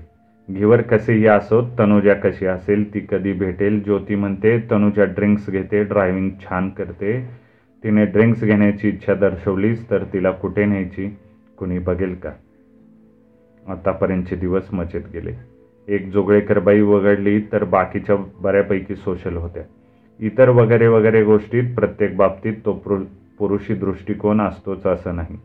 घिवर कसेही असो तनुजा कशी असेल ती कधी भेटेल? ज्योती म्हणते तनुजा ड्रिंक्स घेते ड्रायव्हिंग छान करते. तिने ड्रिंक्स घेण्याची इच्छा दर्शवलीच तर तिला कुठे न्यायची? कुणी बघेल का? आतापर्यंतचे दिवस मजेत गेले. एक जोगळेकर बाई वगळली तर बाकीच्या बऱ्यापैकी सोशल होत्या. इतर वगैरे वगैरे गोष्टीत प्रत्येक बाबतीत तो पुरुषी दृष्टिकोन असतोच असं नाही.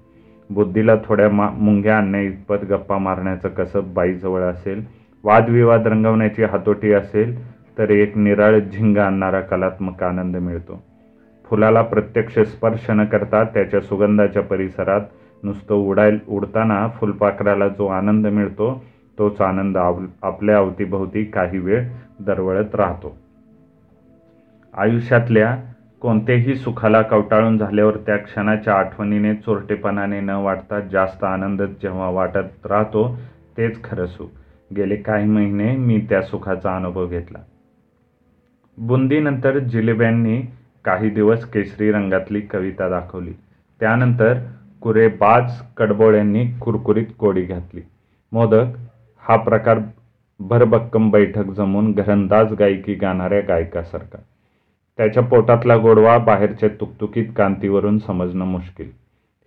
बुद्धीला थोड्या मा मुंग्या आणण्याइतपत गप्पा मारण्याचं कसं बाईजवळ असेल? वादविवाद रंगवण्याची हातोटी असेल तर एक निराळ झिंग आणणारा कलात्मक आनंद मिळतो. फुलाला प्रत्यक्ष स्पर्श न करता त्याच्या सुगंधाच्या परिसरात नुसतं उडाय उडताना फुलपाखराला जो आनंद मिळतो तोच आनंद आव आपल्या अवतीभोवती काही वेळ दरवळत राहतो. आयुष्यातल्या कोणतेही सुखाला कवटाळून झाल्यावर त्या क्षणाच्या आठवणीने चोरटेपणाने न वाटता जास्त आनंद जेव्हा वाटत राहतो तेच खरं सुख. गेले काही महिने मी त्या सुखाचा अनुभव घेतला. बुंदीनंतर जिलेब्यांनी काही दिवस केसरी रंगातली कविता दाखवली. त्यानंतर कुरेबाज कडबोळ्यांनी कुरकुरीत कोडी घातली. मोदक हा प्रकार भरभक्कम बैठक जमून घरंदाज गायकी गाणाऱ्या गायकासारखा. त्याच्या पोटातला गोडवा बाहेरच्या तुकतुकीत कांतीवरून समजणं मुश्किल.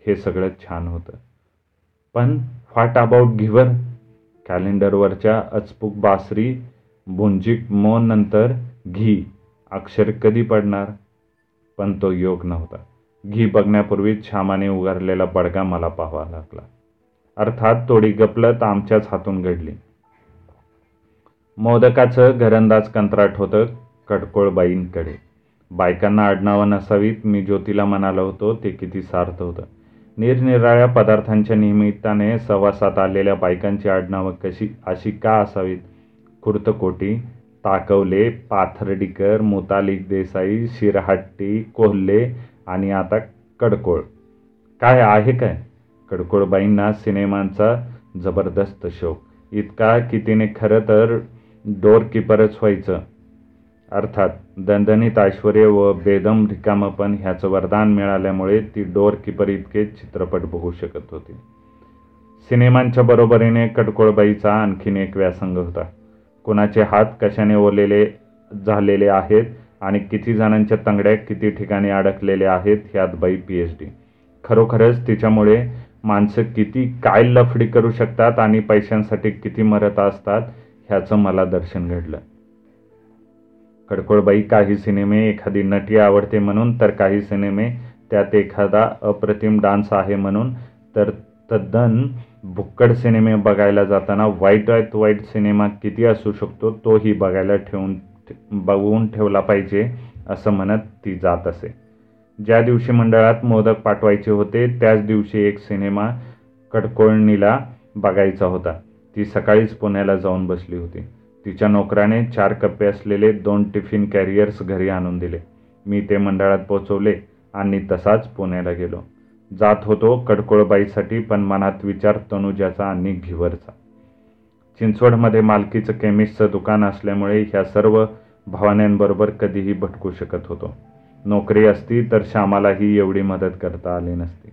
हे सगळं छान होतं. पण व्हॉट अबाउट घिवर कॅलेंडरवरच्या अचपूक बासरी बुंजिक मो नंतर घी अक्षर कधी पडणार? पण तो योग नव्हता. घी बघण्यापूर्वीच छामाने उगारलेला बडगा मला पाहावा लागला. अर्थात थोडी गपलत आमच्याच हातून घडली. मोदकाचं घरंदाज कंत्राट होतं कडकोळबाईंकडे. बायकांना आडनावं नसावीत. मी ज्योतीला म्हणालो होतो ते किती सार्थ होतं. निरनिराळ्या पदार्थांच्या निमित्ताने सवासात आलेल्या बायकांची आडनावं कशी अशी का असावीत? खुर्तकोटी ताकवले पाथर्डीकर मुतालिक देसाई शिरहट्टी कोल्हे आणि आता कडकोळ. काय आहे काय? कडकोळबाईंना सिनेमांचा जबरदस्त शौक. इतका की तिने खरं तर डोरकीपरच व्हायचं. अर्थात दणदणीत ऐश्वर्य व बेदम रिकामपण ह्याचं वरदान मिळाल्यामुळे ती डोर इतके चित्रपट बघू शकत होती. सिनेमांच्या बरोबरीने कटकोळबाईचा आणखीन एक व्यासंग होता. कोणाचे हात कशाने ओलेले झालेले आहेत आणि किती जणांच्या तंगड्या किती ठिकाणी अडकलेल्या आहेत ह्यात बाई पी एच डी. खरोखरच तिच्यामुळे माणसं किती काय लफडी करू शकतात आणि पैशांसाठी किती मरत असतात ह्याचं मला दर्शन घडलं. कडकोळबाई काही सिनेमे एखादी नटी आवडते म्हणून तर काही सिनेमे त्यात एखादा अप्रतिम डान्स आहे म्हणून. तर तद्दन भुक्कड सिनेमे बघायला जाताना वाईट वाईट सिनेमा किती असू शकतो तोही बघायला ठेवून बघून ठेवला पाहिजे असं म्हणत ती जात असे. ज्या दिवशी मंडळात मोदक पाठवायचे होते त्याच दिवशी एक सिनेमा कडकोळणीला बघायचा होता. ती सकाळीच पुण्याला जाऊन बसली होती. तिच्या नोकराने चार कप्पे असलेले दोन टिफिन कॅरियर्स घरी आणून दिले. मी ते मंडळात पोचवले आणि तसाच पुण्याला गेलो. जात होतो कडकोळबाईसाठी पण मनात विचार तनुजाचा आणि घिवरचा. चिंचवडमध्ये मालकीचं केमिस्टचं दुकान असल्यामुळे ह्या सर्व भावन्यांबरोबर कधीही भटकू शकत होतो. नोकरी असती तर श्यामालाही एवढी मदत करता आली नसती.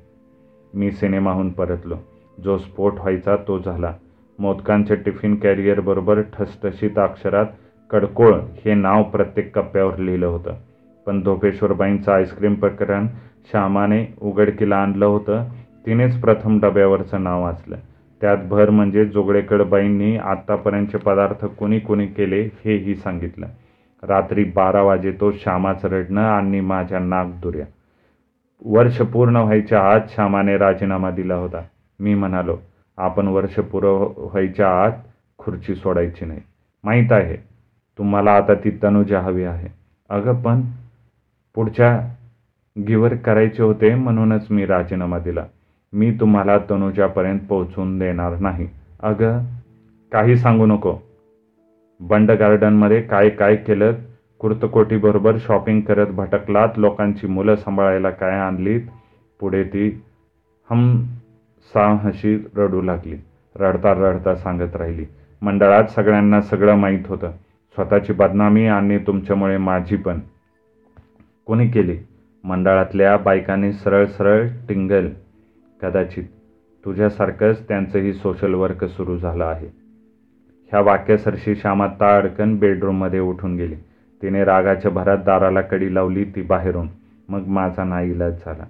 मी सिनेमाहून परतलो. जो स्फोट व्हायचा तो झाला. मोदकांचे टिफिन कॅरियरबरोबर ठसठशीत अक्षरात कडकोळ हे नाव प्रत्येक कप्प्यावर लिहिलं होतं. पण धोपेश्वरबाईंचं आईस्क्रीम प्रकरण श्यामाने उघडकीला आणलं होतं. तिनेच प्रथम डब्यावरचं नाव वाचलं. त्यात भर म्हणजे जोगळेकडबाईंनी आत्तापर्यंतचे पदार्थ कोणी कोणी केले हेही सांगितलं. रात्री बारा वाजे तो श्यामाचं रडणं आणि माझ्या नागदुऱ्या वर्ष पूर्ण व्हायच्या आत श्यामाने राजीनामा दिला होता. मी म्हणालो आपण वर्ष पुरं व्हायच्या आत खुर्ची सोडायची नाही. माहीत आहे तुम्हाला आता ती तनुजा हवी आहे. अगं पण पुढच्या गिवर करायचे होते म्हणूनच मी राजीनामा दिला. मी तुम्हाला तनुजापर्यंत पोहोचून देणार नाही. अगं काही सांगू नको. बंड गार्डनमध्ये काय काय केलं कुर्तकोटीबरोबर शॉपिंग करत भटकलात लोकांची मुलं सांभाळायला काय आणलीत पुढे ती हम साहशी रडू लागली. रडता रडता सांगत राहिली मंडळात सगळ्यांना सगळं माहीत होतं. स्वतःची बदनामी आणि तुमच्यामुळे माझी पण. कोणी केली? मंडळातल्या बायकांनी सरळ सरळ टिंगल. कदाचित. तुझ्यासारखंच त्यांचंही सोशल वर्क सुरू झालं आहे. ह्या वाक्यासरशी श्यामा ताडकन बेडरूममध्ये उठून गेली. तिने रागाच्या भरात दाराला कडी लावली ती बाहेरून. मग माझा नाईलाज झाला.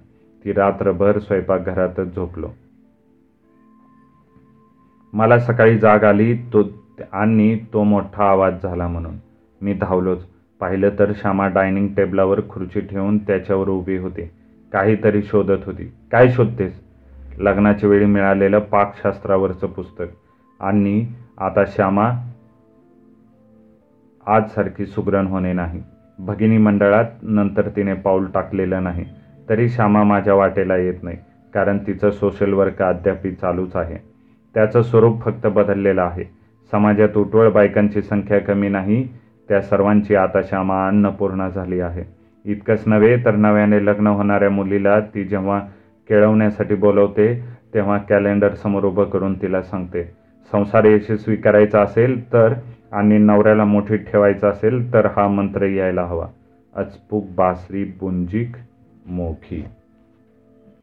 ती रात्रभर स्वयंपाकघरातच झोपलो. मला सकाळी जाग आली तो आणि तो मोठा आवाज झाला म्हणून. मी धावलोच. पाहिलं तर श्यामा डायनिंग टेबलावर खुर्ची ठेवून त्याच्यावर उभी होती. काहीतरी शोधत होती. काय शोधतेस? लग्नाच्या वेळी मिळालेलं पाकशास्त्रावरचं पुस्तक. आणि आता श्यामा आजसारखी सुगरण होणे नाही. भगिनी मंडळात नंतर तिने पाऊल टाकलेलं नाही. तरी श्यामा माझ्या वाटेला येत नाही. कारण तिचं सोशल वर्क अद्यापही चालूच आहे. त्याचं स्वरूप फक्त बदललेलं आहे. समाजात उठवळ बायकांची संख्या कमी नाही त्या सर्वांची आता श्यामा अन्नपूर्णा झाली आहे. इतकंच नव्हे तर नव्याने लग्न होणाऱ्या मुलीला ती जेव्हा केळवण्यासाठी बोलवते तेव्हा कॅलेंडर समोर उभं करून तिला सांगते संसार यशस्वी करायचा असेल तर आणि नवऱ्याला मोठीत ठेवायचं असेल तर हा मंत्र यायला हवा. अचपूक बासरी बुंजिक मोखी